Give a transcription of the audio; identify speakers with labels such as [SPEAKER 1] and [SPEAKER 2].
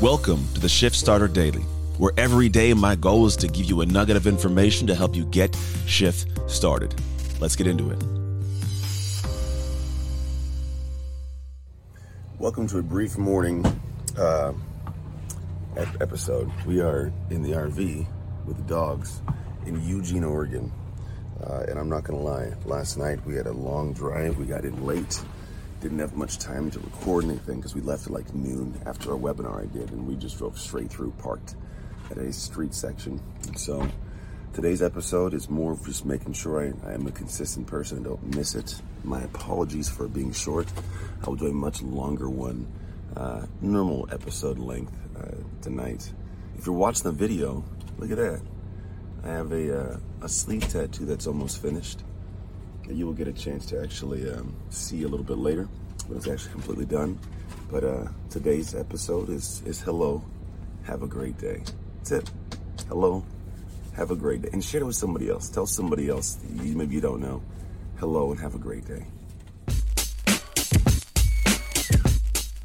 [SPEAKER 1] Welcome to the Shift Starter Daily, where every day my goal is to give you a nugget of information to help you get shift started. Let's get into it.
[SPEAKER 2] Welcome to a brief morning uh, episode. We are in the RV with the dogs in Eugene, Oregon. Uh, and I'm not going to lie, last night we had a long drive. We got in late didn't have much time to record anything because we left at like noon after our webinar I did, and we just drove straight through, parked at a street section. So today's episode is more of just making sure I, I am a consistent person and don't miss it. My apologies for being short. I will do a much longer one, uh, normal episode length uh, tonight. If you're watching the video, look at that. I have a, uh, a sleeve tattoo that's almost finished that you will get a chance to actually um, see a little bit later when it's actually completely done. But uh, today's episode is is hello, have a great day. That's it. Hello, have a great day, and share it with somebody else. Tell somebody else you, maybe you don't know. Hello, and have a great day.